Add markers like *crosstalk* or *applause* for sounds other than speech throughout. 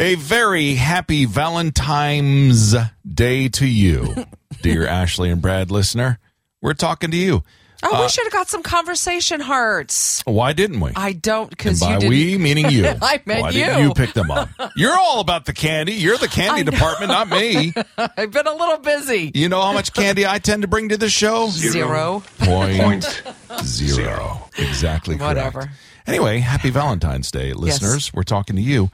A very happy Valentine's Day to you, *laughs* dear Ashley and Brad listener. We're talking to you. Oh, Uh, we should have got some conversation hearts. Why didn't we? I don't because you by didn't. we, *laughs* meaning you. I meant Why didn't you. you pick them up? *laughs* You're all about the candy. You're the candy department, not me. I've been a little busy. You know how much candy I tend to bring to the show? Zero. Point zero. Exactly correct. Whatever. Anyway, happy Valentine's Day, listeners. We're talking to you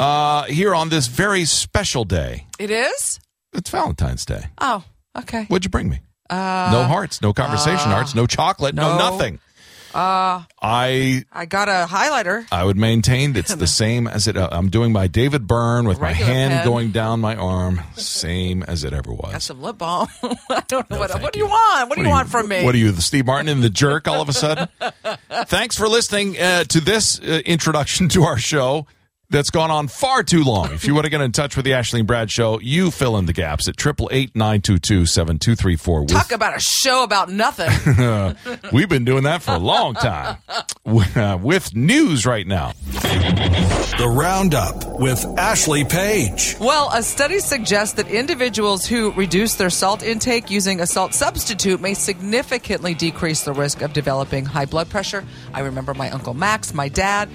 uh, here on this very special day. It is. It's Valentine's Day. Oh, okay. What'd you bring me? no hearts, no conversation hearts, no chocolate, no, Uh, no. nothing. Uh, I I got a highlighter. I would maintain that it's the *laughs* same as it. Uh, I'm doing my David Byrne with my hand pen. going down my arm, same as it ever was. Got some lip balm. *laughs* I don't know what. thank What do you. you want? What do you want from me? What are you, the Steve Martin and the jerk? All of a sudden. *laughs* Thanks for listening uh, to this uh, introduction to our show. That's gone on far too long. If you want to get in touch with the Ashley and Brad Show, you fill in the gaps at triple eight nine two two seven two three four. Talk about a show about nothing. *laughs* We've been doing that for a long time. Uh, With news right now. The Roundup with Ashley Page. well, a study suggests that individuals who reduce their salt intake using a salt substitute may significantly decrease the risk of developing high blood pressure. I remember my uncle Max, my dad,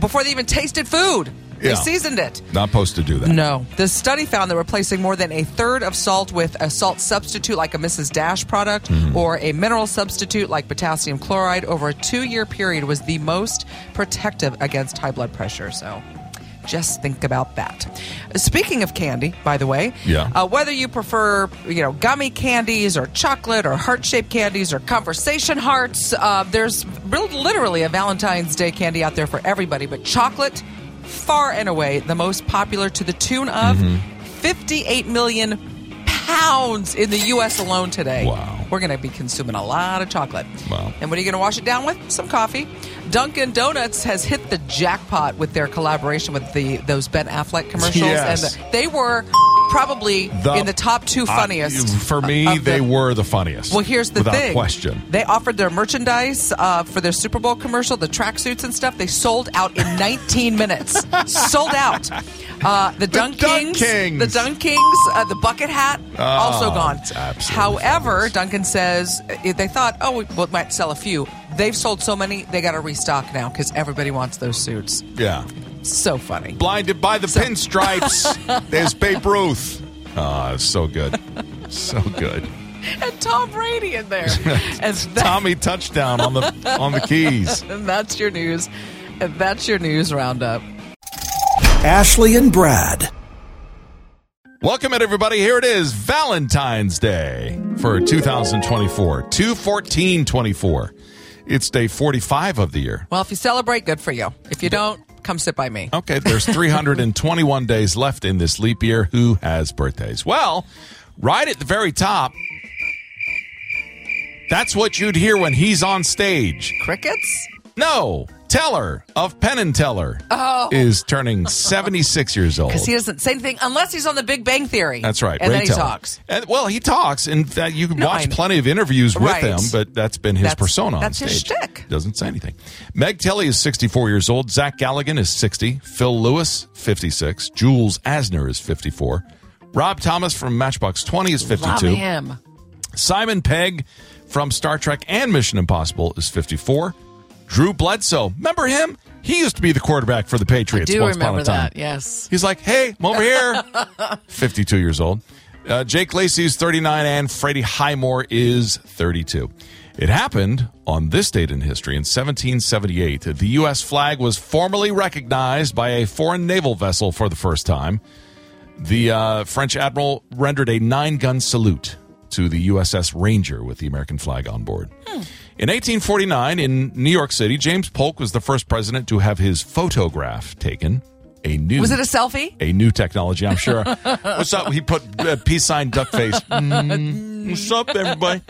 before they even tasted food, they Yeah. seasoned it. Not supposed to do that. No. The study found that replacing more than a third of salt with a salt substitute like a Mrs. Dash product Mm-hmm. or a mineral substitute like potassium chloride over a two year period was the most protective against high blood pressure. So. Just think about that. Speaking of candy, by the way, Yeah. uh, whether you prefer, you know, gummy candies or chocolate or heart-shaped candies or conversation hearts, uh, there's literally a Valentine's Day candy out there for everybody. But chocolate, far and away the most popular, to the tune of Mm-hmm. 58 million pounds in the U.S. alone today. Wow. We're going to be consuming a lot of chocolate. Wow. And what are you going to wash it down with? Some coffee. Dunkin' Donuts has hit the jackpot with their collaboration with the those Ben Affleck commercials, Yes. and the, they were probably The- in the top two funniest. Uh, for me, the- they were the funniest. Well, here's the without thing. question. They offered their merchandise uh, for their Super Bowl commercial, the tracksuits and stuff. They sold out in *laughs* 19 minutes. sold out. Uh, the, Dunk Dunk Kings, Kings. the Dunk Kings, uh, the bucket hat, also gone. However, fabulous. Dunkin' says uh, they thought, oh, we well, might sell a few. They've sold so many, they got to restock now because everybody wants those suits. Yeah. So funny. Blinded by the pinstripes. *laughs* There's Babe Ruth. Ah, it's so good. So good. And Tom Brady in there. *laughs* and, that, Tommy touchdown on the on the keys. *laughs* and that's your news. And that's your news roundup. Ashley and Brad. Welcome, everybody. Here it is, Valentine's Day for 2024, 21424. It's day 45 of the year. Well, if you celebrate, good for you. If you don't, come sit by me. Okay, there's *laughs* 321 days left in this leap year. Who has birthdays? Well, right at the very top, that's what you'd hear when he's on stage. Crickets? No, Teller of Penn and Teller Oh. is turning 76 years old. Because he doesn't say anything unless he's on the Big Bang Theory. That's right. And Ray then he talks. And, well, he talks. In fact, you can No, watch plenty of interviews with Right. him, but that's been his That's- persona that's on his stage. shtick. Doesn't say anything. Meg Tilly is 64 years old. Zach Galligan is 60. Phil Lewis, 56. Jules Asner is 54. Rob Thomas from Matchbox 20 is 52. Love him. Simon Pegg from Star Trek and Mission Impossible is 54. Drew Bledsoe, remember him? He used to be the quarterback for the Patriots Do once upon remember a time. that? Yes. He's like, hey, I'm over here. *laughs* 52 years old. Uh, Jake Lacy is 39 and Freddie Highmore is 32. It happened on this date in history in 1778. The U.S. flag was formally recognized by a foreign naval vessel for the first time. The uh, French admiral rendered a nine gun salute to the USS Ranger with the American flag on board. In 1849, in New York City, James Polk was the first president to have his photograph taken. A new Was it a selfie? a new technology, I'm sure. *laughs* what's up? He put uh, peace sign duck face. *laughs* Mm, what's up, everybody?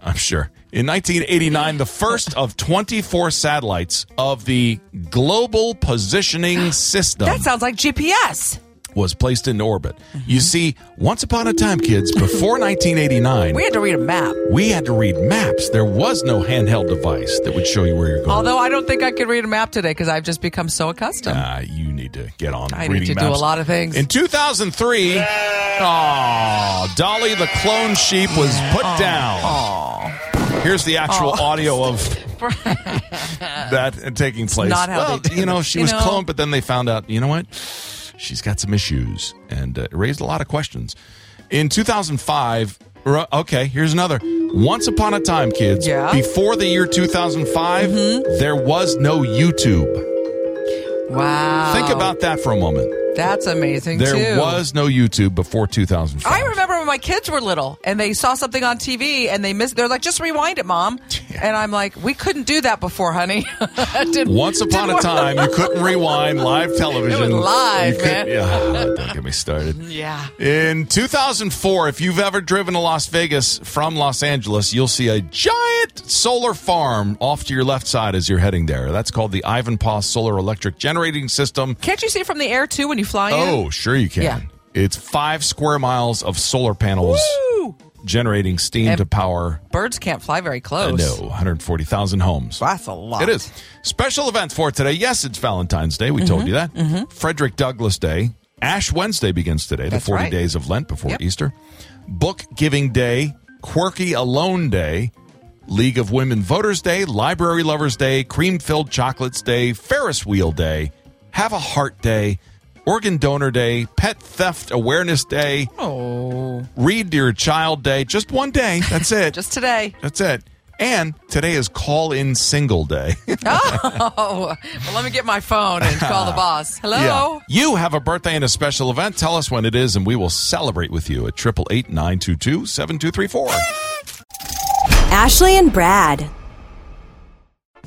I'm sure. In 1989, the first of 24 satellites of the Global Positioning *gasps* System. That sounds like GPS. Was placed into orbit. You see, once upon a time, kids, before 1989, We had to read a map. we had to read maps. There was no handheld device that would show you where you're going. Although I don't think I could read a map today because I've just become so accustomed. Uh, you need to get on I need to do a lot of things. In 2003, oh, Dolly the clone sheep was put down. Here's the actual audio of *laughs* that taking place. not how well, they you know, she You was know? cloned, but then they found out, you know what? She's got some issues and uh, it raised a lot of questions. In 2005, okay, here's another. Once upon a time, kids, Yeah. before the year 2005, Mm-hmm. there was no YouTube. wow. Think about that for a moment. That's amazing There too. was no YouTube before 2005. I remember when my kids were little and they saw something on TV and they missed. They're like, "Just rewind it, mom." *laughs* And I'm like, "We couldn't do that before, honey." *laughs* Didn't- Once upon a time, you couldn't rewind live television. *laughs* It was live, man. Yeah, don't get me started. Yeah. In 2004, if you've ever driven to Las Vegas from Los Angeles, you'll see a giant solar farm off to your left side as you're heading there. That's called the Ivanpah Solar Electric Generating System. Can't you see it from the air too when you fly in? Oh, sure you can. Yeah. It's five square miles of solar panels Woo! generating steam And- to power. Birds can't fly very Uh, close. no, 140,000 homes. That's a lot. It is. Special events for today. Yes, it's Valentine's Day. We Mm-hmm. told you that. Frederick Douglass Day. Ash Wednesday begins today, That's the 40 right. days of Lent before Yep. Easter. Book Giving Day, Quirky Alone Day, League of Women Voters Day, Library Lovers Day, Cream Filled Chocolates Day, Ferris Wheel Day, Have a Heart Day, Organ Donor Day, Pet Theft Awareness Day, Oh, Read to Your Child Day. Just one day. That's it. *laughs* just today. That's it. And today is Call In Single Day. *laughs* Oh, well, let me get my phone and call the boss. *laughs* Hello. You have a birthday and a special event. Tell us when it is, and we will celebrate with you at 888 922 7234. Ashley and Brad.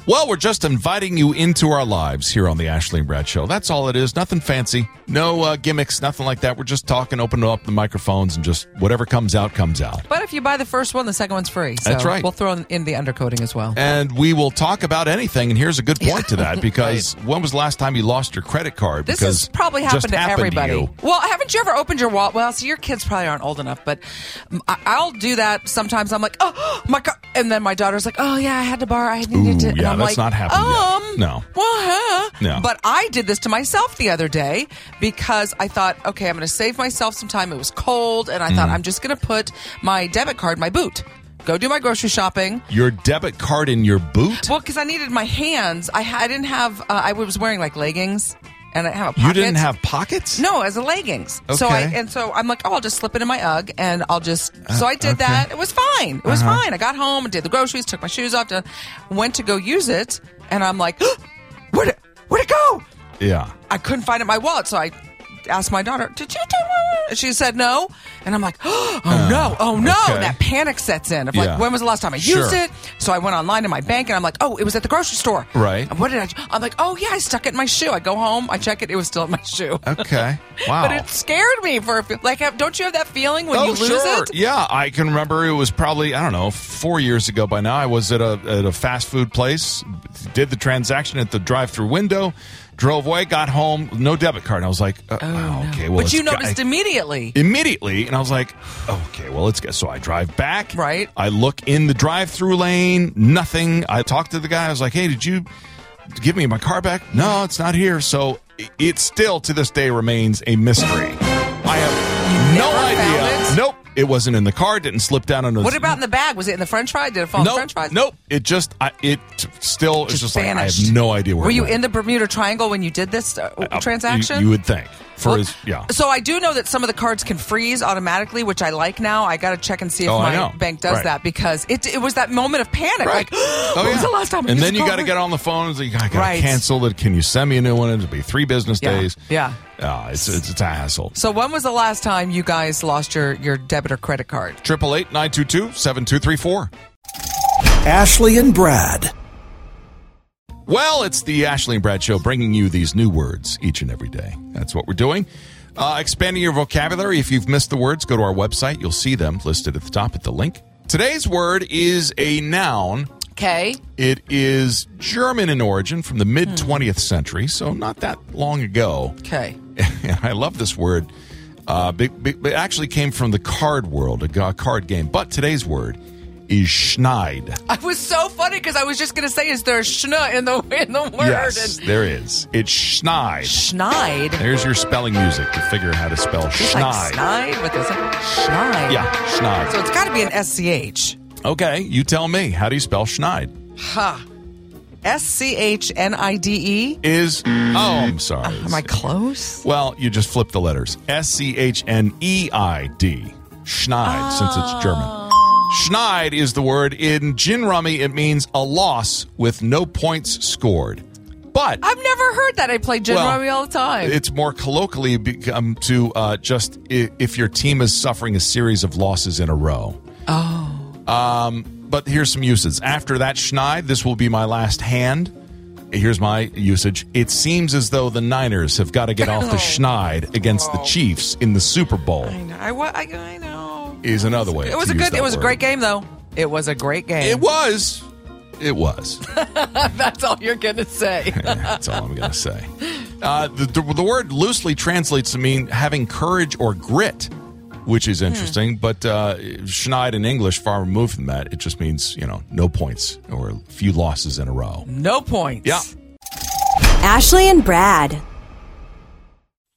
Well, we're just inviting you into our lives here on the Ashley and Brad Show. That's all it is. Nothing fancy. No uh, gimmicks, nothing like that. We're just talking, opening up the microphones, and just whatever comes out, comes out. But if you buy the first one, the second one's free. So That's right. We'll throw in- the undercoating as well. And we will talk about anything. And here's a good point to that *laughs* because when was the last time you lost your credit card? This because has probably happened to everybody. you. well, haven't you ever opened your wallet? Well, so your kids probably aren't old enough, but I- I'll do that sometimes. I'm like, oh my god, and then my daughter's like, oh yeah, I had to borrow. I needed Ooh, to. Yeah, that's like, not happened yet. Um, No. Well, huh? No. But I did this to myself the other day because I thought, okay, I'm going to save myself some time. It was cold, and I Mm. thought I'm just going to put my debit card in my boot. Go do my grocery shopping. Your debit card in your boot? Well, because I needed my hands. I, I didn't have. Uh, I was wearing like leggings, and I have a. You didn't have pockets? No, as a leggings. So I and so I'm like, oh, I'll just slip it in my UGG, and I'll just. So I did Uh, okay. Uh-huh. that. It was fine. It was fine. I got home and did the groceries, took my shoes off, to, went to go use it, and I'm like, *gasps* where'd it where'd it go? Yeah. I couldn't find it in my wallet, so I asked my daughter, "Did you do it?" She said no, and I'm like, *gasps* "Oh no, oh no!" Uh, okay. That panic sets in of Yeah. like, when was the last time I used Sure. it? So I went online to my bank, and I'm like, "Oh, it was at the grocery store." Right. And what did I? I'm like, "Oh yeah, I stuck it in my shoe." I go home, I check it, it was still in my shoe. Okay. *laughs* Wow. But it scared me for a fe- like. Don't you have that feeling when oh, you lose sure. it? Yeah, I can remember it was probably, I don't know, four years ago by now. I was at a, at a fast food place, did the transaction at the drive through window, drove away, got home, no debit card. And I was like, uh, oh, okay, well, but you got- noticed immediately. immediately. And i was like okay well let's get so i drive back. Right. i look in the drive-through lane nothing. I talked to the guy. I was like hey did you give me my car back? No it's not here. So it still to this day remains a mystery. I have no never found idea it? wasn't in the car didn't slip down into What about in the bag? Was it in the French fry? Did it fall in the French fries? nope it just I, it still it's just like i vanished. have no idea where Were it you went. in the Bermuda Triangle when you did this uh, Uh, transaction? you, you would think for Well, his yeah So I do know that some of the cards can freeze automatically, which I like now. I got to check and see if Oh, I my know. bank does Right. that because it it was that moment of panic. Right. Like, *gasps* when was the last time? I and used then a you got card? to get on the phone. It's like, I got to Right. cancel it. Can you send me a new one? It'll be three business Yeah. days. Yeah. Ah, it's, it's it's a hassle. So when was the last time you guys lost your your debit or credit card? Triple eight nine two two seven two three four. Ashley and Brad. Well, it's the Ashley and Brad Show bringing you these new words each and every day. That's what we're doing. Uh, expanding your vocabulary. If you've missed the words, go to our website. You'll see them listed at the top at the link. Today's word is a noun Okay. It is German in origin from the mid 20th century, so not that long ago. Okay. And *laughs* I love this word. Uh, it actually came from the card world, a card game. But today's word is schneid. I was so funny because I was just going to say, is there a schna in the in the word? Yes, And there is. It's schneid. schneid. There's your spelling music to figure out how to spell Just like schneid. schneid with this. Schneid. Yeah, schneid. So it's got to be an SCH. Okay, you tell me. How do you spell schneid? Ha. S C H N I D E. Is oh, I'm uh, sorry. Am I close? Well, you just flip the letters. S C H N E I D. Schneid, since it's German. Schneid is the word. In gin rummy, it means a loss with no points scored. But I've never heard that. I play gin Well, rummy all the time. it's more colloquially become to uh, just if your team is suffering a series of losses in a row. Oh. Um, but here's some uses. After that Schneid, this will be my last hand. Here's my usage. It seems as though the Niners have got to get off the *laughs* Schneid against the Chiefs in the Super Bowl. I know. I, I, I know. Is another way. It was to a use good. It was a great game, though. It was a great game. It was. It was. *laughs* That's all you're gonna say. *laughs* That's all I'm going to say. Uh, the, the, the word loosely translates to mean having courage or grit, which is interesting. But uh, Schneid in English, far removed from that, it just means, you know, no points or a few losses in a row. no points. Yeah. Ashley and Brad.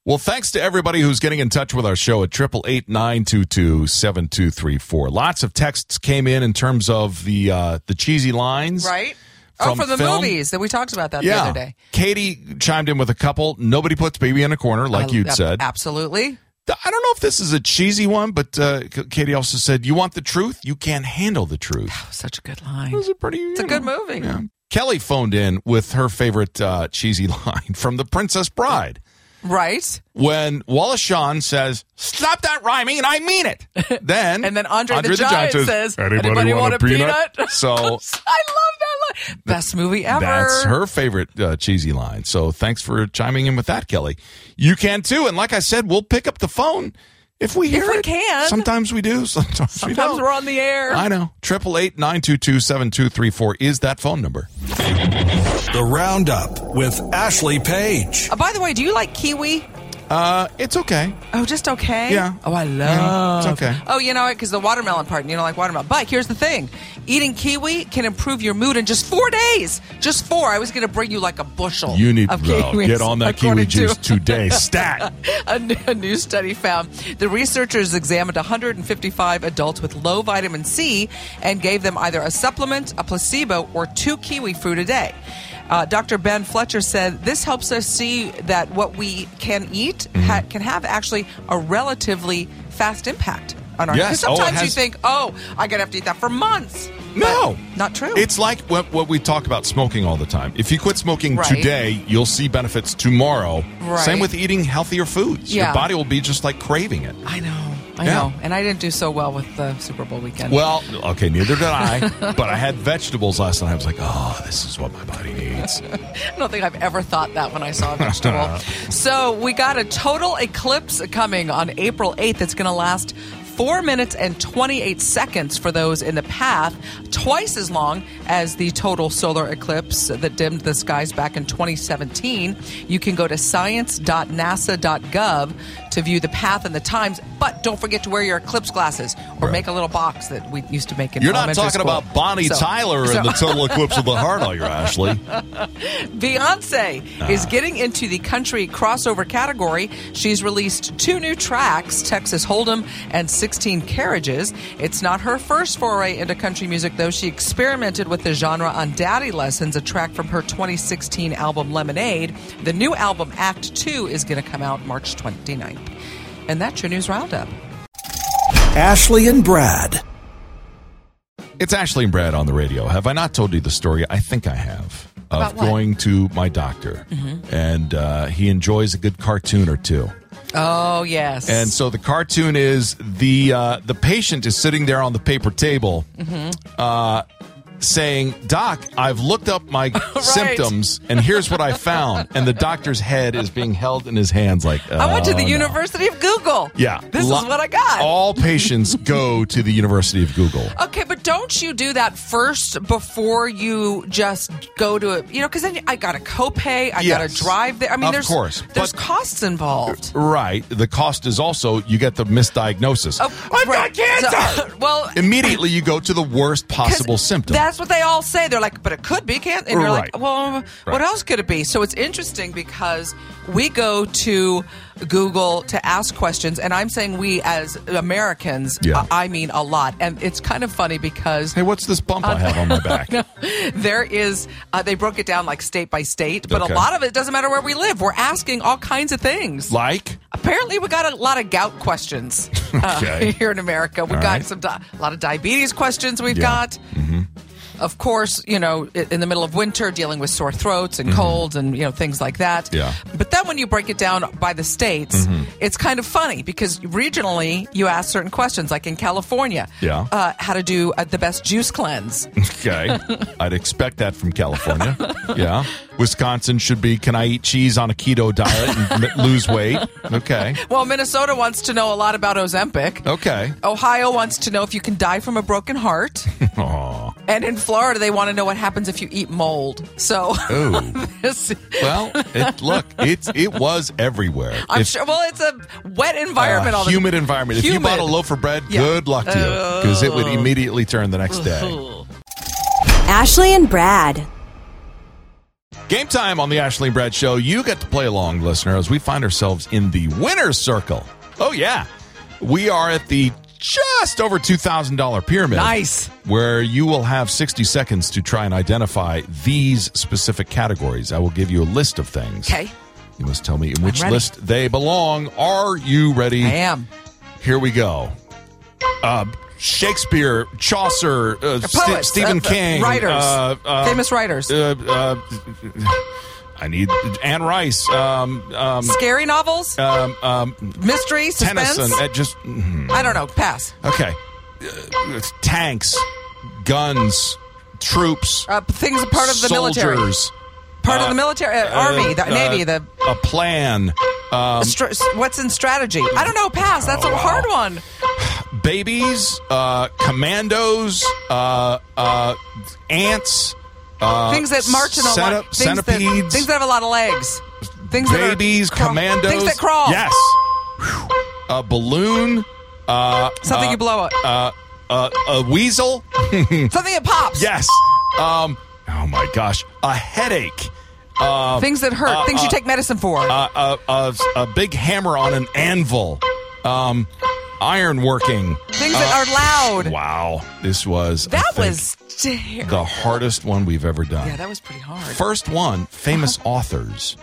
Well, thanks to everybody who's getting in touch with our show at triple eight nine two two seven two three four. Lots of texts came in in terms of the uh, the cheesy lines, Right. Oh, From for the film? movies that we talked about that the other day. Katie chimed in with a couple. Nobody puts baby in a corner, like I- you'd yep, said. Absolutely. I don't know if this is a cheesy one, but uh, Katie also said, "You want the truth? You can't handle the truth." Such a good line. It was a pretty. It's a good movie. Yeah. Kelly phoned in with her favorite uh, cheesy *laughs* line from The Princess Bride Right. when Wallace Shawn says, "Stop that rhyming," and I mean it. *laughs* Then And then Andre the Giant says, "Anybody want a peanut?" *laughs* *laughs* So I love that line. Best movie ever. That's her favorite uh, cheesy line. So thanks for chiming in with that, Kelly. You can too. And like I said, we'll pick up the phone if we hear we it. can. Sometimes we do. Sometimes, we Sometimes don't. we're on the air. I know. Triple eight nine two two seven two three four is that phone number. The Roundup with Ashley Page. Uh, by the way, do you like kiwi? Uh, it's okay. Oh, just okay. Yeah. Oh, I love. it's okay. Oh, you know what? Because the watermelon part, and you don't like watermelon. But here's the thing: eating kiwi can improve your mood in just four days. Just four. I was going to bring you like a bushel. You need to of kiwis, get on that kiwi according to- juice today. *laughs* Stat. a, new, a new study found the researchers examined 155 adults with low vitamin C and gave them either a supplement, a placebo, or two kiwi fruit a day. Uh, Dr. Ben Fletcher said this helps us see that what we can eat Mm-hmm. ha- can have actually a relatively fast impact on our. Yes. Oh, sometimes you has- think, "Oh, I gotta have to eat that for months." No, But not true. It's like what, what we talk about smoking all the time. If you quit smoking Right. today, you'll see benefits tomorrow. Right. Same with eating healthier foods. Yeah. Your body will be just like craving it. I know, I Yeah. know, and I didn't do so well with the Super Bowl weekend. Well, okay, neither did I. *laughs* but I had vegetables last night. I was like, oh, this is what my body needs. *laughs* I don't think I've ever thought that when I saw a *laughs* vegetable. so we got a total eclipse coming on April 8th. It's going to last. Four minutes and 28 seconds for those in the path, twice as long as the total solar eclipse that dimmed the skies back in 2017. You can go to science.nasa.gov to view the path and the times, but don't forget to wear your eclipse glasses or Right. make a little box that we used to make in. You're not talking school. about Bonnie So- Tyler so- and the total eclipse of the heart, are you, Ashley? *laughs* Beyonce is ah. getting into the country crossover category. She's released two new tracks, Texas Hold'em and 16 Carriages. It's not her first foray into country music, though. She experimented with the genre on Daddy Lessons, a track from her 2016 album Lemonade. The new album, Act 2, is going to come out March 29th. And that's your news roundup. Ashley and Brad. It's Ashley and Brad on the radio. Have I not told you the story? I think I have. Of going to my doctor, and uh, he enjoys a good cartoon or two. Oh, yes. And so the cartoon is the uh, the patient is sitting there on the paper table, uh, saying, Doc, I've looked up my *laughs* symptoms and here's what I found. And the doctor's head is being held in his hands like, I went to "Oh, the no." University of Google. Yeah. This Lo- is what I got. All patients *laughs* go to the University of Google. Okay, but don't you do that first before you just go to it? You know, because then I got to copay, I got to drive there. I mean, Of there's course, there's but- costs involved. Uh, right. The cost is also you get the misdiagnosis. Oh, I've right. got cancer. So- *laughs* well, Immediately you go to the worst possible symptom. That's what they all say. They're like, but it could be cancer. And you're Right. like, well, Right. what else could it be? So it's interesting because we go to Google to ask questions, and I'm saying we as Americans, Yeah. I mean a lot. And it's kind of funny because hey, what's this bump I have on my *laughs* back? there is uh, they broke it down like state by state but Okay. a lot of it doesn't matter where we live we're asking all kinds of things Like? apparently we got a lot of gout questions uh, *laughs* Okay. *laughs* here in america we All got right. some di- a lot of diabetes questions we've Yeah. Mm-hmm. Of course, you know, in the middle of winter, dealing with sore throats and colds and, you know, things like that. Mm-hmm. Yeah. Mm-hmm. But then when you break it down by the states, it's kind of funny because regionally you ask certain questions, like in California, Yeah. uh, how to do uh, the best juice cleanse. Okay. *laughs* I'd expect that from California. Yeah. Wisconsin should be can I eat cheese on a keto diet and m- lose weight? Okay. Well, Minnesota wants to know a lot about Ozempic. Okay. Ohio wants to know if you can die from a broken heart. *laughs* Aw. and in Florida, they want to know what happens if you eat mold. So, *laughs* this, Well, it, look, it's it was everywhere. I'm If- sure. Well, it's a wet environment. uh, all the humid environment. If you bought a loaf of bread, Yeah. good luck to you, because it would immediately turn the next day. Ashley and Brad. Game time on the Ashley and Brad Show. You get to play along, listener, as we find ourselves in the winner's circle. Oh yeah, we are at the just over two thousand dollar pyramid. Nice. Where you will have sixty seconds to try and identify these specific categories. I will give you a list of things. Okay, You must tell me in which list they belong. Are you ready? I am. Here we go. Uh, Shakespeare, Chaucer, uh, Poets, Stephen uh, uh, King, writers, uh, uh, famous writers, uh, uh, *laughs* I need Anne Rice, um, um, scary novels, um, um, mystery, suspense. Tennyson. Uh, just mhm. I don't know. Pass. okay. Uh, tanks, guns, troops, Uh, things a part of the military. soldiers, Part of uh, the military, uh, army, the uh, navy, the a plan, um, str- what's in strategy. I don't know. Pass. That's Oh, a hard one. babies, uh, commandos, uh, uh, ants. Uh, things that march in a lot. Things that, centipedes, things that have a lot of legs. Things babies, that are commandos. Things that crawl. Yes. Whew. A balloon. Uh, Something uh, you blow up. Uh, uh, a weasel. *laughs* Something that pops. yes. Um. Oh my gosh. A headache. Uh, Things that hurt. uh, things you take medicine for. uh, a big hammer on an anvil. Um, iron working. things that are loud. Wow. This was That think, was terrible. the hardest one we've ever done. Yeah, that was pretty hard. First one, famous authors.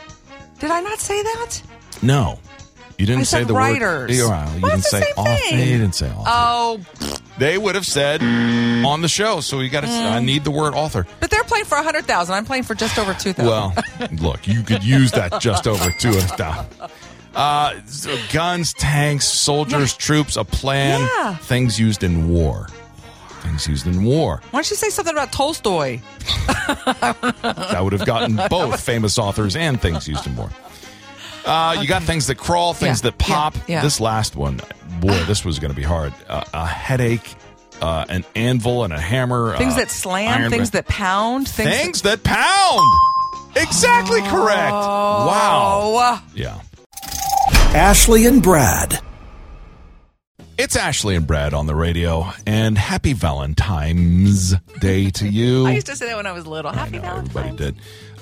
Did I not say that? No. You didn't I say the writers. word. Yeah, well, you didn't say author. thing. You didn't say author. Oh, they would have said on the show. So you got to. Mm. I need the word author. but they're playing for a hundred thousand. I'm playing for just over two thousand. Well, *laughs* look, you could use that just over two and down. Uh, so guns, tanks, soldiers, troops, a plan, Yeah. things used in war. Things used in war. why don't you say something about Tolstoy? *laughs* That would have gotten *laughs* both famous authors and things used in war. Uh, You got things that crawl, things Yeah, that pop. yeah, yeah. This last one, boy, this was going to be hard. Uh, a headache, uh, an anvil, and a hammer. Things uh, that slam, things that pound, things. things that pound. Exactly correct. Wow. Oh, Yeah. Ashley and Brad. It's Ashley and Brad on the radio, and happy Valentine's Day to you. *laughs* I used to say that when I was little. Happy know, Valentine's. everybody did.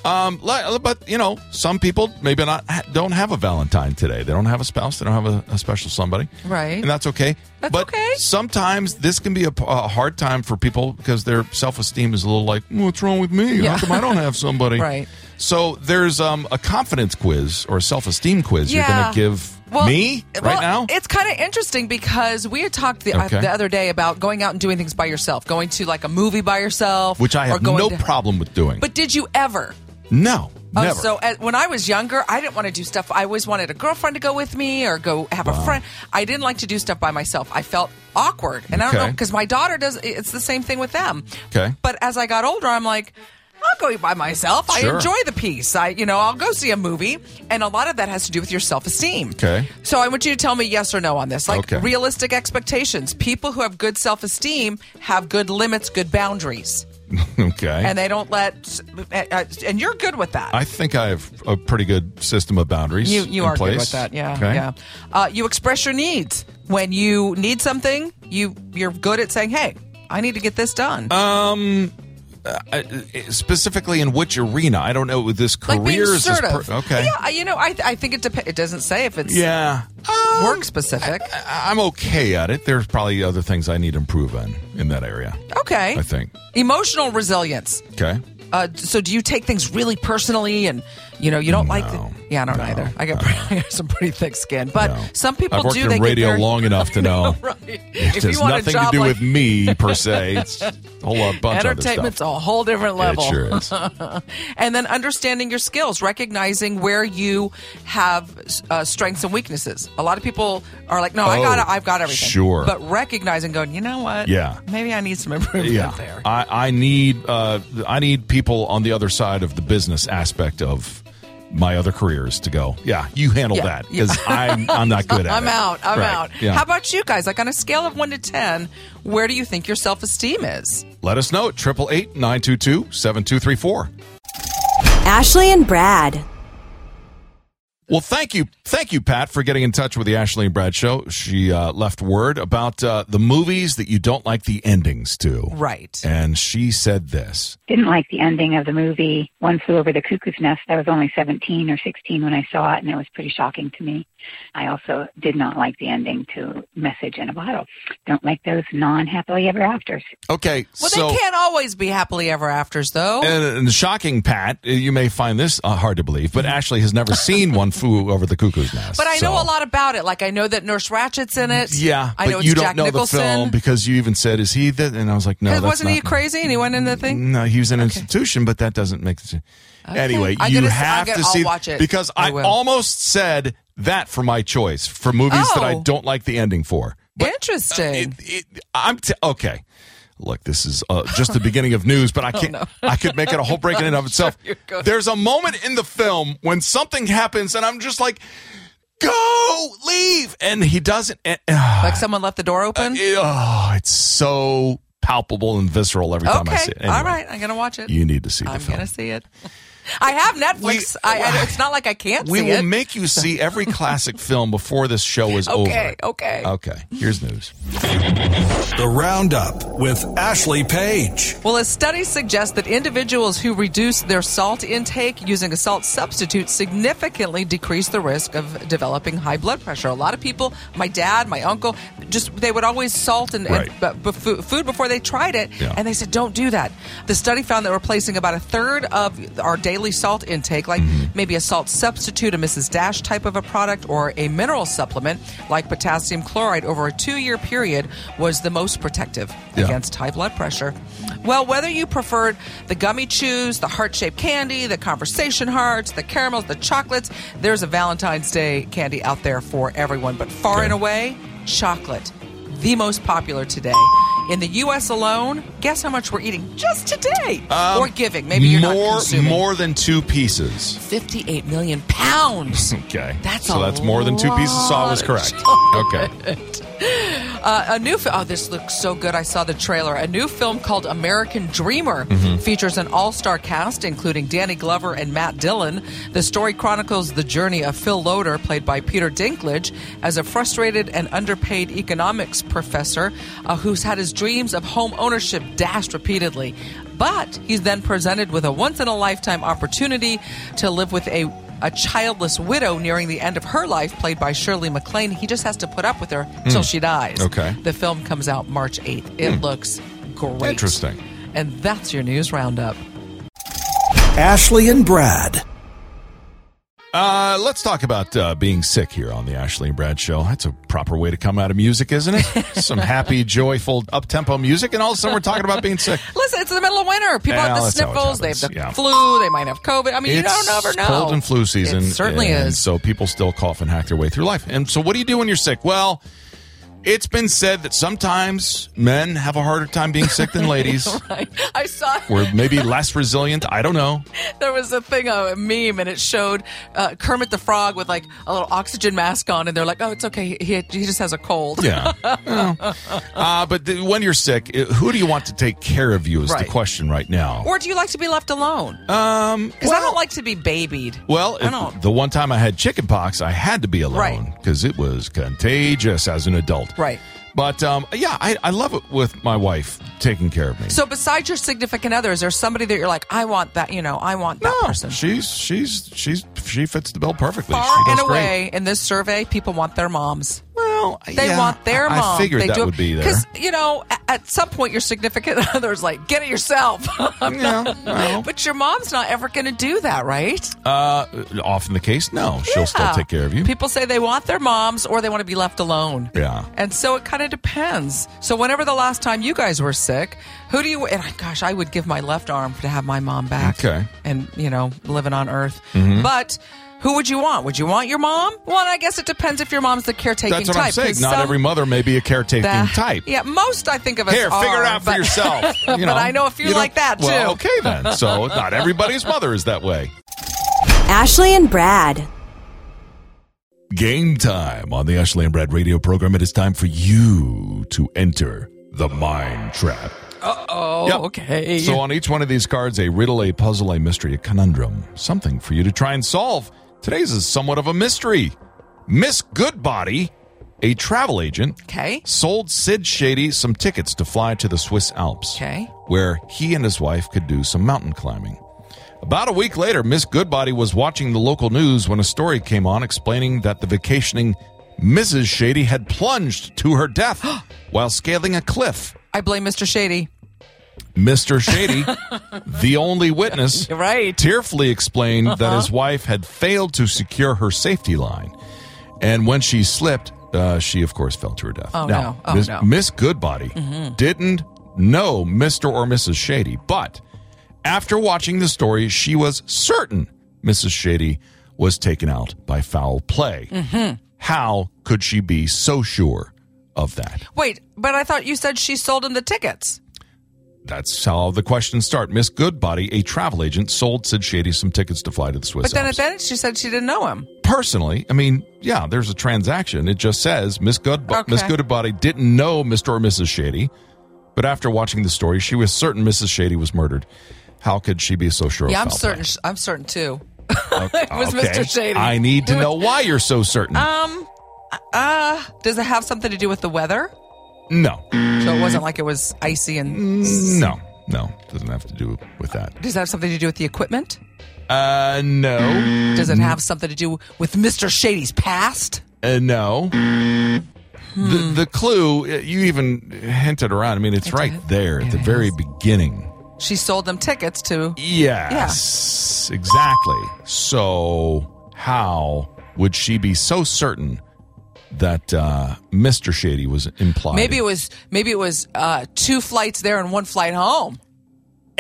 Um, but you know, some people maybe not don't have a Valentine today. They don't have a spouse. They don't have a, a special somebody, Right. And that's okay. That's but okay. sometimes this can be a hard time for people because their self esteem is a little like, what's wrong with me? Yeah. How come I don't have somebody? *laughs* Right. So there's um, a confidence quiz or a self esteem quiz you're going to give Well, me right well, now. It's kind of interesting because we had talked the, uh, the other day about going out and doing things by yourself, going to like a movie by yourself, which I have no to- problem with doing. But did you ever? no. Oh, Never. so uh, when I was younger, I didn't want to do stuff. I always wanted a girlfriend to go with me or go have a friend. I didn't like to do stuff by myself. I felt awkward, and I don't know because my daughter does. It's the same thing with them. Okay. But as I got older, I'm like. I'll go by myself. I enjoy the piece. I, you know, I'll go see a movie, and a lot of that has to do with your self-esteem. Okay. So I want you to tell me yes or no on this. Like Okay. realistic expectations. People who have good self-esteem have good limits, good boundaries, *laughs* okay. and they don't let. Uh, and you're good with that. I think I have a pretty good system of boundaries. You you are place. good with that, yeah, Okay. yeah. Uh, you express your needs when you need something. You you're good at saying, "Hey, I need to get this done." Um, uh, specifically in which arena? I don't know. With this like being career, is this assertive. per- okay. Yeah, you know, I I think it depends. It doesn't say if it's Yeah. Um, work specific. I- I'm okay at it. There's probably other things I need to improve on in that area. okay, I think. emotional resilience. Okay. Uh, so do you take things really personally and you know you don't like No. Yeah i don't No. either I got, *laughs* I got some pretty thick skin but No. some people I've worked do in they radio very, long enough to *laughs* know right. it if has you want nothing to do like with me *laughs* per se. It's a whole lot bunch of entertainment's a whole different level It sure is. and then understanding your skills, recognizing where you have uh, strengths and weaknesses. A lot of people are like, "No, I Oh, got, it. I've got everything." sure. but recognizing, going, you know what? Yeah. maybe I need some improvement yeah, there. I, I need uh, I need people on the other side of the business aspect of my other careers to go. Yeah, you handle Yeah. that because I'm I'm not good at it. *laughs* I'm it. out. I'm Right. out. Yeah. How about you guys? Like on a scale of one to ten, where do you think your self esteem is? Let us know at triple eight nine two two seven two three four. Ashley and Brad. Well, thank you, thank you, Pat, for getting in touch with the Ashley and Brad show. She uh, left word about uh, the movies that you don't like the endings to. Right. And she said this. didn't like the ending of the movie One Flew Over the Cuckoo's Nest. I was only 17 or 16 when I saw it, and it was pretty shocking to me. I also did not like the ending to Message in a Bottle. Don't like those non-happily ever afters. Okay, Well, so they can't always be happily ever afters, though. and, and shocking, Pat. You may find this uh, hard to believe, but Ashley has never seen One Flew Over the Cuckoo's Nest. but I know a lot about it. Like I know that Nurse Ratched's in it. Yeah, I but know it's you don't Jack know Nicholson. the film because you even said, "Is he that?" And I was like, "No, that's wasn't he crazy and he went in the thing? No, he was in an institution, but that doesn't make sense. Anyway, I'm you gonna have I'm gonna- to I'll see watch it. because I I, almost said that for my choice for movies that I Oh. don't like the ending for. But Interesting. it, it, I'm t- okay. Look, this is uh, just the beginning of news, but I *laughs* can't. I could make it a whole break in and of *laughs* itself. you're. There's a moment in the film when something happens, and I'm just like, "Go, leave!" And he doesn't. And, uh, *sighs* like someone left the door open. oh, it's so palpable and visceral every time I see it. All Anyway, right. I'm gonna watch it. You need to see the I'm film. gonna see it. *laughs* I have Netflix. We- I, I, it's not like I can't We see will it. make you see every classic *laughs* film before this show is okay. over. Okay. Okay. Okay. Here's news. The Roundup with Ashley Page. Well, a study suggests that individuals who reduce their salt intake using a salt substitute significantly decrease the risk of developing high blood pressure. A lot of people, my dad, my uncle, just they would always salt and, Right. and but, but fu- food before they tried it, Yeah. and they said don't do that. The study found that replacing about a third of our daily salt intake, like Mm-hmm. maybe a salt substitute, a Mrs. Dash type of a product, or a mineral supplement like potassium chloride over a two-year period, was the most protective Yeah. against high blood pressure. Well, whether you preferred the gummy chews, the heart shaped candy, the conversation hearts, the caramels, the chocolates, there's a Valentine's Day candy out there for everyone. But far Okay. and away, chocolate, the most popular today. In the U.S. alone, guess how much we're eating just today? Um, or giving. Maybe you're not more consuming. more than two pieces. 58 million pounds. *laughs* Okay. That's so that's more than two pieces. So I was correct. Okay. *laughs* *laughs* Uh, a new oh, this looks so good. I saw the trailer. A new film called American Dreamer features an all-star cast, including Danny Glover and Matt Dillon. The story chronicles the journey of Phil Loder, played by Peter Dinklage, as a frustrated and underpaid economics professor uh, who's had his dreams of home ownership dashed repeatedly. But he's then presented with a once-in-a-lifetime opportunity to live with a a childless widow nearing the end of her life, played by Shirley MacLaine. He just has to put up with her hmm. till she dies. Okay. The film comes out March 8th. It hmm. looks great. Interesting. And that's your news roundup. Ashley and Brad. Uh, let's talk about uh, being sick here on the Ashley and Brad Show. That's a proper way to come out of music, isn't it? *laughs* Some happy, joyful, up tempo music, and all of a sudden we're talking about being sick. Listen, it's the middle of winter. People Yeah, have the that's how it sniffles. They have the. Yeah. flu. They might have COVID. I mean, you don't It's ever know. cold and flu season. It certainly and is. So people still cough and hack their way through life. And so, what do you do when you're sick? Well, it's been said that sometimes men have a harder time being sick than *laughs* ladies. Right. I saw *laughs* We're maybe less resilient. I don't know. there was a thing, a meme, and it showed uh, Kermit the Frog with like a little oxygen mask on, and they're like, "Oh, it's okay. He, he just has a cold." Yeah. Well, *laughs* uh, but th- when you're sick, who do you want to take care of you is Right. the question right now. Or do you like to be left alone? Um, Because I don't like to be babied. Well, I don't. the one time I had chickenpox, I had to be alone Right. because it was contagious as an adult. Right. But um, yeah, I, I love it with my wife taking care of me. So, besides your significant other, is there somebody that you're like, I want that? You know, I want that no, person. she's she's she's she fits the bill perfectly. Far and does great. away in this survey, people want their moms. Well, They yeah, want their mom. I figured they that would be there. Because, you know, at, at some point, your significant *laughs* other's like, get it yourself. *laughs* Yeah, well. but your mom's not ever going to do that, right? Uh, often the case, no, she'll still take care of you. People say they want their moms or they want to be left alone. Yeah. And so it kind of depends. So whenever the last time you guys were sick, who do you and I- gosh, I would give my left arm to have my mom back. Okay. Mm-hmm. And, you know, living on earth. But who would you want? Would you want your mom? Well, I guess it depends if your mom's the caretaking That's what type. I'm saying. 'cause Not some- every mother may be a caretaking the- type. Yeah, most I think of as Here, figure are, it out for yourself. *laughs* You but I know a few you like that, too. Well, okay then. So not everybody's mother is that way. Ashley and Brad. Game time on the Ashley and Brad radio program. It is time for you to enter the mind trap. Uh oh, Yep. okay. So on each one of these cards, a riddle, a puzzle, a mystery, a conundrum, something for you to try and solve. Today's is somewhat of a mystery. Miss Goodbody, a travel agent, okay. sold Sid Shady some tickets to fly to the Swiss Alps, Okay. where he and his wife could do some mountain climbing. About a week later, Miss Goodbody was watching the local news when a story came on explaining that the vacationing Mrs. Shady had plunged to her death *gasps* while scaling a cliff. I blame Mr. Shady. Mr. Shady, *laughs* the only witness, right. tearfully explained that his wife had failed to secure her safety line. And when she slipped, uh, she, of course, fell to her death. Oh, now, no. Oh, Miss, no. Mm-hmm. Goodbody didn't know Mr. or Mrs. Shady, but after watching the story, she was certain Mrs. Shady was taken out by foul play. Mm-hmm. How could she be so sure of that? Wait, but I thought you said she sold him the tickets. That's how the questions start. Miss Goodbody, a travel agent, sold Sid Shady some tickets to fly to the Swiss But then Alps. at the end, she said she didn't know him. Personally, I mean, yeah, there's a transaction. It just says Miss Good Okay. Miss Goodbody didn't know Mr. or Mrs. Shady, but after watching the story, she was certain Mrs. Shady was murdered. How could she be so sure? Yeah, of I'm foul certain. play? I'm certain too. Okay. *laughs* it was Mr. Shady. I need to know why you're so certain. Um, uh, does it have something to do with the weather? No, So it wasn't like it was icy and. no, no, doesn't have to do with that. Does that have something to do with the equipment? Uh, no, Does it have something to do with Mr. Shady's past? Uh, no. The, the clue, uh, you even hinted around. I mean, it's right did? there at the It very is. beginning. She sold them tickets to. Yes, exactly. So, how would she be so certain that uh, Mr. Shady was implied? Maybe it was. Maybe it was uh, two flights there and one flight home.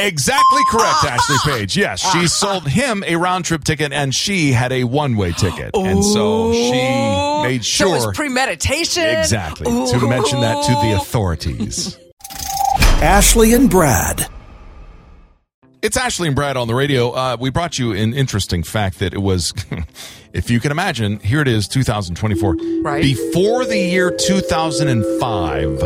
Exactly correct, *laughs* Ashley Page. Yes, she *laughs* sold him a round trip ticket and she had a one way ticket. And so she made So sure. it was premeditation. exactly. To mention that to the authorities. Ashley and Brad. It's Ashley and Brad on the radio. Uh, we brought you an interesting fact that it was, *laughs* if you can imagine, here it is, 2024. Right. Before the year 2005,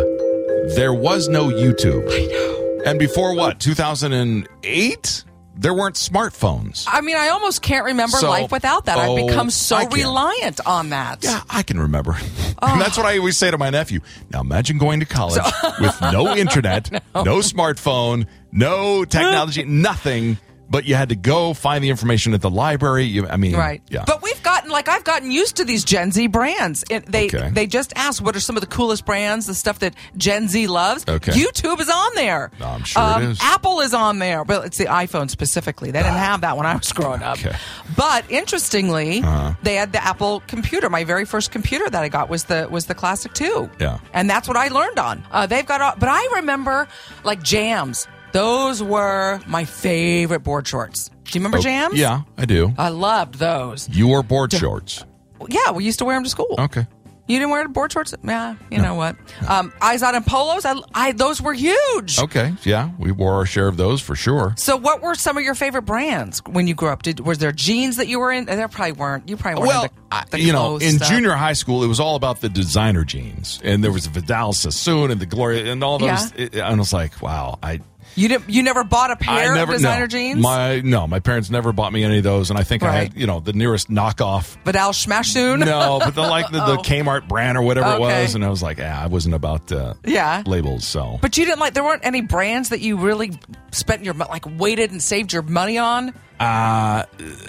there was no YouTube. I know. And before what, 2008? There weren't smartphones. I mean, I almost can't remember So- life without that. oh, I've become so I can. reliant on that. Yeah, I can remember. And *laughs* that's what I always say to my nephew. Now imagine going to college with no *laughs* internet, no. smartphone, no technology, nothing, but you had to go find the information at the library. You, I mean, Right. Yeah. But we've gotten like I've gotten used to these Gen Z brands. It, they Okay. they just ask what are some of the coolest brands, the stuff that Gen Z loves. Okay. YouTube is on there. Um, I'm sure it is. Apple is on there, but it's the iPhone specifically. They didn't have that when I was growing up. Okay. Uh-huh. But interestingly, they had the Apple computer. My very first computer that I got was the was the Classic Two. Yeah. and that's what I learned on. Uh, they've got, all, but I remember like jams. Those were my favorite board shorts. Do you remember jams? Oh, Yeah, I do. I loved those. You wore board shorts. Yeah, we used to wear them to school. Okay. You didn't wear board shorts? Yeah, you know what? Um, Izod and polos. I, I, those were huge. Okay. Yeah, we wore our share of those for sure. So, what were some of your favorite brands when you grew up? Did was there jeans that you were in? There probably weren't. You probably weren't. Well, I- the you know, in stuff. junior high school, it was all about the designer jeans, and there was Vidal Sassoon and the Gloria and all those. Yeah. It, and I was like, wow, I. you didn't. You never bought a pair never of designer no, jeans. My no, my parents never bought me any of those, and I think I had you know the nearest knockoff. Vidal Schmashoon. No, but the like the, the *laughs* Kmart brand or whatever it Oh. Was, and I was like, yeah, I wasn't about uh, Yeah. labels. So, But you didn't like. There weren't any brands that you really spent your like waited and saved your money on. Uh,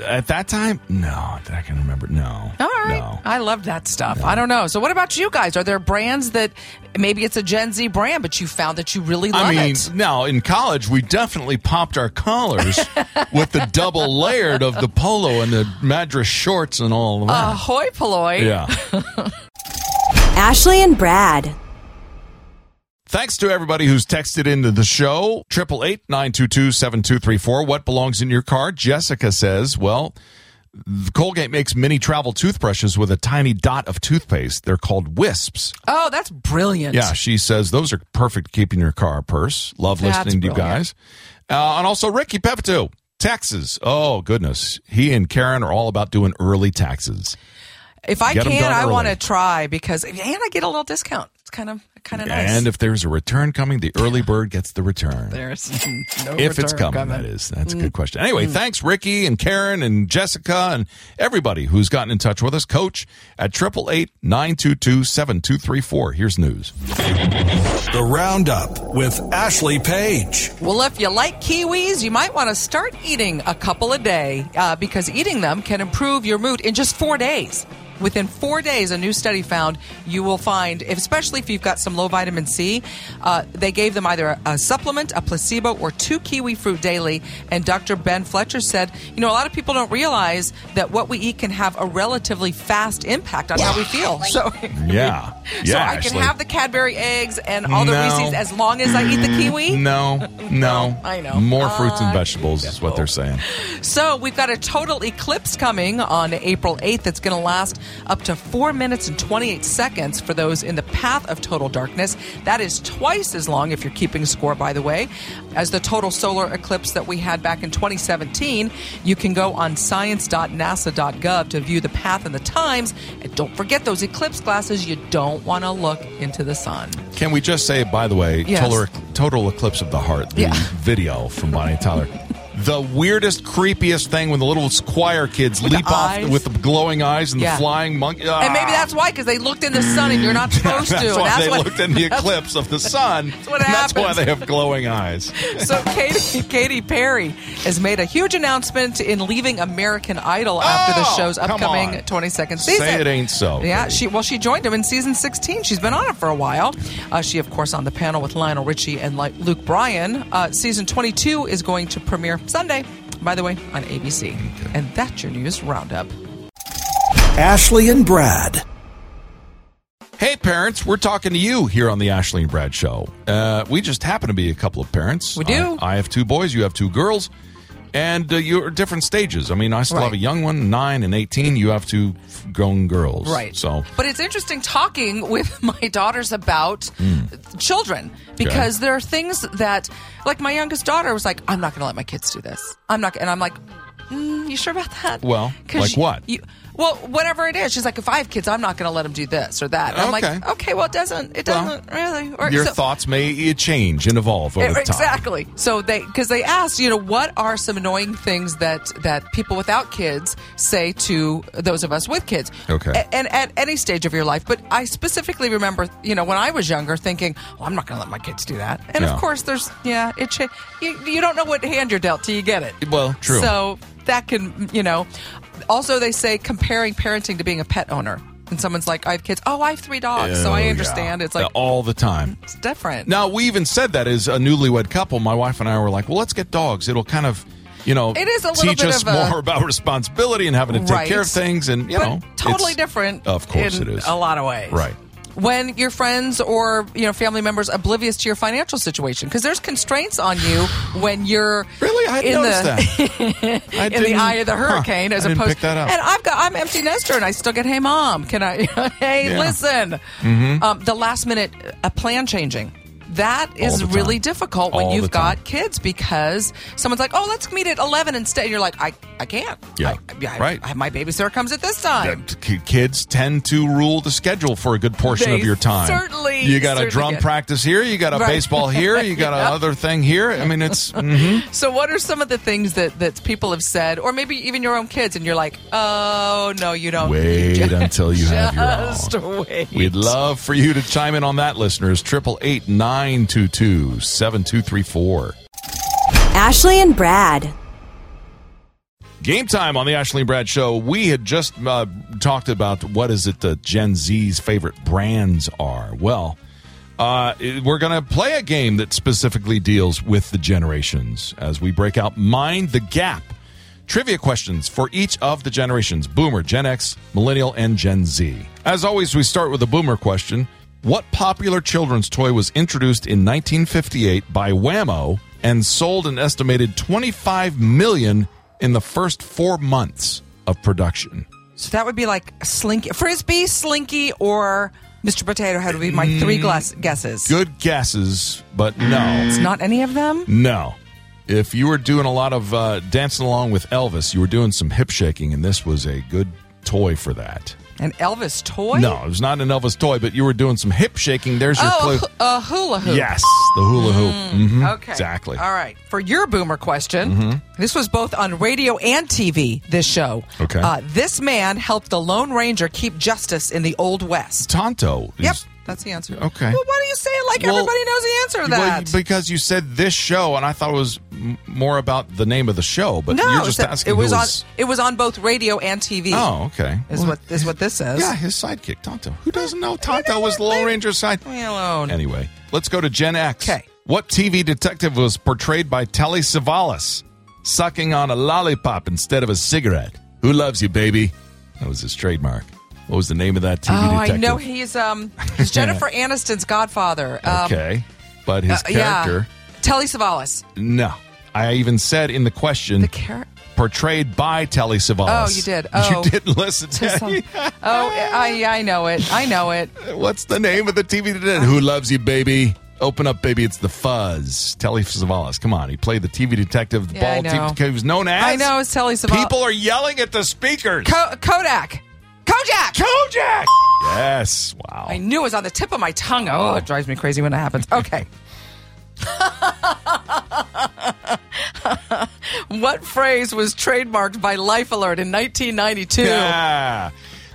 at that time, no, I can remember. No, All right. no. I love that stuff. I don't know. So, what about you guys? Are there brands that maybe it's a Gen Z brand, but you found that you really love I mean, it? now in college, we definitely popped our collars *laughs* with the double layered of the polo and the Madras shorts and all of that. Ahoy polloi. yeah. *laughs* Ashley and Brad. Thanks to everybody who's texted into the show. Triple eight nine two two seven two three four. What belongs in your car? Jessica says, well, Colgate makes mini travel toothbrushes with a tiny dot of toothpaste. They're called wisps. Oh, that's brilliant. Yeah, she says those are perfect keeping your car purse. Love That's listening to you guys. Uh, and also Ricky Pepito, taxes. Oh goodness, he and Karen are all about doing early taxes. If I Get can, I want to try because and I get a little discount. It's kind of kind of nice. And if there's a return coming, the early bird gets the return. there's *laughs* no if it's return coming, that is. That's a good question. Anyway, thanks, Ricky and Karen and Jessica and everybody who's gotten in touch with us. Coach at 888 922 7234. Here's news. The Roundup with Ashley Page. Well, if you like kiwis, you might want to start eating a couple a day uh, because eating them can improve your mood in just four days. Within four days, a new study found you will find, especially if you've got some low vitamin C, uh, they gave them either a, a supplement, a placebo, or two kiwi fruit daily. And Dr. Ben Fletcher said, you know, a lot of people don't realize that what we eat can have a relatively fast impact on how we feel. So, Yeah. *laughs* *laughs* Yeah. so I can Ashley. have the Cadbury eggs and all the No. Reese's as long as I eat the kiwi. *laughs* No, *laughs* no. I know. More fruits and I vegetables is what they're saying. So we've got a total eclipse coming on April 8th. It's going to last up to 4 minutes and 28 seconds for those in the path of total darkness. That is twice as long, if you're keeping score, by the way, as the total solar eclipse that we had back in 2017. You can go on science.nasa.gov to view the path and the times. And don't forget those eclipse glasses. You don't want to look into the sun. Can we just say, by the way, Yes. total, total Eclipse of the Heart, the Yeah. video from Bonnie Tyler. The weirdest, creepiest thing when the little choir kids With leap off with the glowing eyes and Yeah. the flying monkey. And maybe that's why, because they looked in the sun and you're not *laughs* supposed that's to. Why that's they what- looked in the eclipse of the sun. That's what that's why they have glowing eyes. *laughs* So Katy, Katy Perry has made a huge announcement in leaving American Idol after the Oh, show's upcoming on. 22nd Say it ain't so, Yeah, she well she joined him in season 16. She's been on it for a while. Uh, she of course on the panel with Lionel Richie and like Luke Bryan. Uh, season 22 is going to premiere Sunday, by the way, on ABC. And that's your news roundup. Ashley and Brad. Hey, parents, we're talking to you here on the Ashley and Brad Show. Uh, we just happen to be a couple of parents. We do. I, I have two boys, you have two girls, and uh, you're at different stages. I mean, I still Right. have a young one, nine and 18. You have two grown girls. Right. So, but it's interesting talking *laughs* with my daughters about Hmm. children because there are things that, like my youngest daughter was like, "I'm not going to let my kids do this. I'm not," and I'm like, mm, "You sure about that?" Well, like you- what? You, well, whatever it is. She's like, "If I have kids, I'm not going to let them do this or that." And I'm Okay. like, "Okay, well, it doesn't. It Well, doesn't really." Or, your so- thoughts may change and evolve over time. Exactly. So they because they asked, you know, what are some annoying things that that people without kids say to those of us with kids? Okay. A- and at any stage of your life, but I specifically remember, you know, when I was younger, thinking, "Well, I'm not going to let my kids do that." And Yeah. of course, there's yeah, it cha- you, you don't know what hand you're dealt till you get it. Well, true. So that can, you know, Also, they say comparing parenting to being a pet owner. And someone's like, I have kids. Oh, I have three dogs. so I understand. It's like, all the time. it's different. Now we even said that as a newlywed couple. My wife and I were like, "Well, let's get dogs. It'll kind of, you know, It is a little teach bit us of a- more *laughs* about responsibility and having to take Right. care of things, and you but know, totally it's- different. Of course, in it is a lot of ways. right. When your friends or you know family members oblivious to your financial situation, because there's constraints on you when you're Really, I in the *laughs* in the eye of the huh, hurricane, as I didn't opposed. up. And I've got I'm empty nester, and I still get, hey mom, can I? *laughs* hey, Yeah. listen. Um, the last minute a plan changing. That is really difficult when All you've got kids because someone's like, "Oh, let's meet at 11 instead." And you're like, "I, I can't. Yeah. I, I, Right. I, my babysitter comes at this time." Kids tend to rule the schedule for a good portion They of your time. certainly- you got a drum get- practice here. You got a Right. baseball here. You got *laughs* Yeah. another thing here. I mean, it's *laughs* mhm. So, what are some of the things that, that people have said, or maybe even your own kids, and you're like, oh, no, you don't. wait You until you have your *laughs* own. Wait. We'd love for you to chime in on that, listeners. Triple eight nine two two seven two three four. Ashley and Brad. Game time on the Ashley and Brad Show. We had just uh, talked about what is it that Gen Z's favorite brands are. Well, uh, we're going to play a game that specifically deals with the generations as we break out Mind the Gap. Trivia questions for each of the generations Boomer, Gen X, Millennial, and Gen Z. As always, we start with a Boomer question. What popular children's toy was introduced in 1958 by Wham-O and sold an estimated 25 million in the first four months of production? So, that would be like Slinky, Frisbee, Slinky, or Mr. Potato Head would be my three glass guesses. Mm. Good guesses, but no. It's not any of them? No. If you were doing a lot of uh, dancing along with Elvis, you were doing some hip shaking, and this was a good toy for that. An Elvis toy? No, it was not an Elvis toy, but you were doing some hip shaking. There's your Oh, clue. a a hula hoop. Yes, the hula hoop. Mhm, Okay. Exactly. All right. For your boomer question, Mhm. this was both on radio and TV, this show. Okay. Uh, this man helped the Lone Ranger keep justice in the Old West. Tonto. is- Yep. That's the answer. Okay. Well, why do you say it like Well, everybody knows the answer to Well, that? because you said this show, and I thought it was m- more about the name of the show, but no, you're just that- asking it was who on. It was on both radio and TV. Oh, okay. Is Well, what is what this says. Yeah, his sidekick, Tonto. Who doesn't know Tonto was the Lone Ranger's side? Me alone. Anyway, let's go to Gen X. 'Kay. What TV detective was portrayed by Telly Savalas, sucking on a lollipop instead of a cigarette? Who loves you, baby? That was his trademark. What was the name of that TV oh, detective? I know he's um he's Jennifer *laughs* Aniston's godfather. Um, Okay, but his uh, yeah. character, Telly Savalas. no. I even said in the question, The character. portrayed by Telly Savalas. Oh, you did. Oh. you didn't listen To me. oh, I I know it. I know it. What's the name of the TV detective? Who loves you, baby? Open up, baby. It's the Fuzz. Telly Savalas. Come on. He played the TV detective, the Yeah, know. TV detective. He was known as. I know it's Telly Savalas. People are yelling at the speakers. Ko- Kodak. Kojak. Kojak. Yes. Wow. I knew it was on the tip of my tongue. Oh, it drives me crazy when it happens. Okay. *laughs* what phrase was trademarked by Life Alert in 1992? Yeah.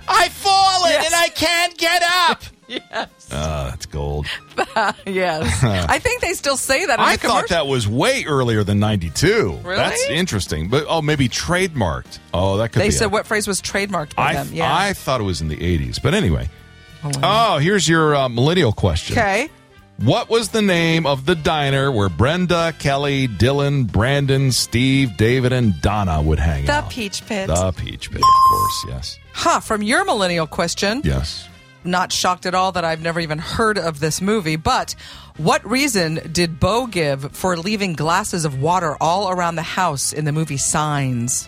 I've fallen Yes. and I can't get up. Yes. Oh, that's gold. *laughs* yes. *laughs* I think they still say that in I thought that was way earlier than 92. Really? That's interesting. But, oh, maybe trademarked. Oh, that could They be said it. what phrase was trademarked by I, them. Yeah. I thought it was in the 80s. But anyway. Oh, here's your uh, millennial question. okay. What was the name of the diner where Brenda, Kelly, Dylan, Brandon, Steve, David, and Donna would hang The out? The Peach Pit. The Peach Pit, of course. Yes. Huh. From your millennial question. Yes. Not shocked at all that I've never even heard of this movie, but what reason did Bo give for leaving glasses of water all around the house in the movie Signs?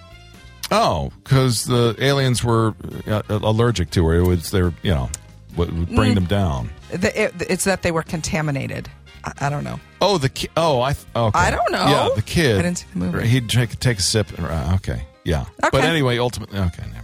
Oh, because the aliens were uh, allergic to her. It was their, you know, what would Mm. bring them down. The, it, it's that they were contaminated. I, I don't know. Oh, the ki- oh, I th- okay. I don't know. Yeah, the kid. I didn't see the movie. He'd take, take a sip. And, uh, okay, yeah. But anyway, ultimately, okay, never.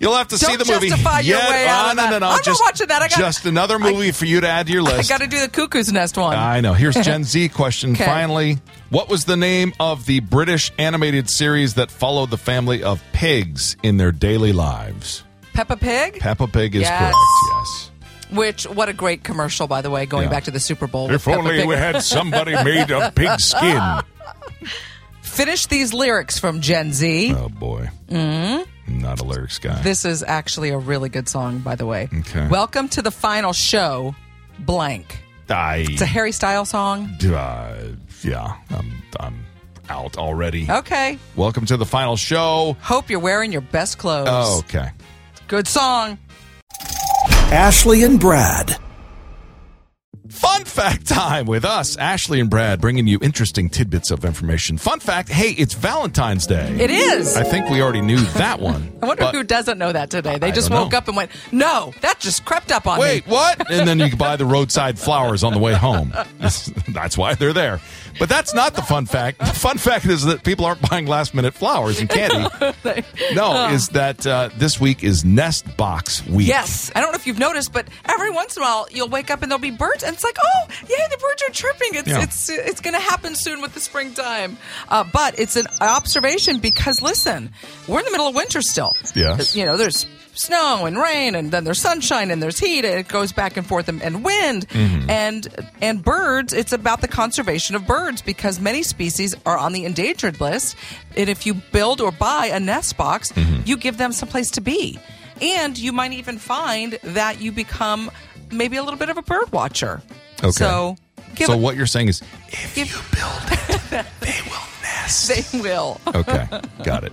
You'll have to see Don't the movie. justify your way out oh, of that. no, no. I'm not just, watching that. I got- just another movie for you to add to your *laughs* list. I got to do the cuckoo's nest one. I know. Here's Gen Z *laughs* question. Okay. Finally, what was the name of the British animated series that followed the family of pigs in their daily lives? Peppa Pig, Peppa Pig is Yes. correct. Yes. which what a great commercial by the way. Going Yeah. back to the Super Bowl. If only we had *laughs* somebody made of pig skin. Finish these lyrics from Gen Z. Oh boy. Mm-hmm. Not a lyrics guy. This is actually a really good song, by the way. Okay. Welcome to the final show, blank. I, It's a Harry Styles song. uh, yeah, I'm, I'm out already. Okay. Welcome to the final show. Hope you're wearing your best clothes. Oh, okay. Good song. Ashley and Brad. Fun fact time with us, Ashley and Brad, bringing you interesting tidbits of information. Fun fact hey, it's Valentine's Day. It is. I think we already knew that one. *laughs* I wonder who doesn't know that today. They I just woke know. up and went, no, that just crept up on Wait, me. Wait, what? And then you can buy the roadside flowers on the way home. *laughs* That's why they're there. But that's not the fun fact. The fun fact is that people aren't buying last minute flowers and candy. *laughs* No, is that uh, this week is Nest Box Week. Yes. I don't know if you've noticed, but every once in a while you'll wake up and there'll be birds, and it's like, oh, yay, the birds are chirping. It's Yeah. it's it's going to happen soon with the springtime. Uh, but it's an observation because listen, we're in the middle of winter still. Yes. You know, there's snow and rain, and then there's sunshine and there's heat, and it goes back and forth, and, and wind, Mm-hmm. and and birds. It's about the conservation of birds because many species are on the endangered list, and if you build or buy a nest box, Mm-hmm. you give them some place to be, and you might even find that you become maybe a little bit of a bird watcher. Okay. So. So it- what you're saying is, if Give- you build it, *laughs* they will nest. they will. Okay, *laughs* got it.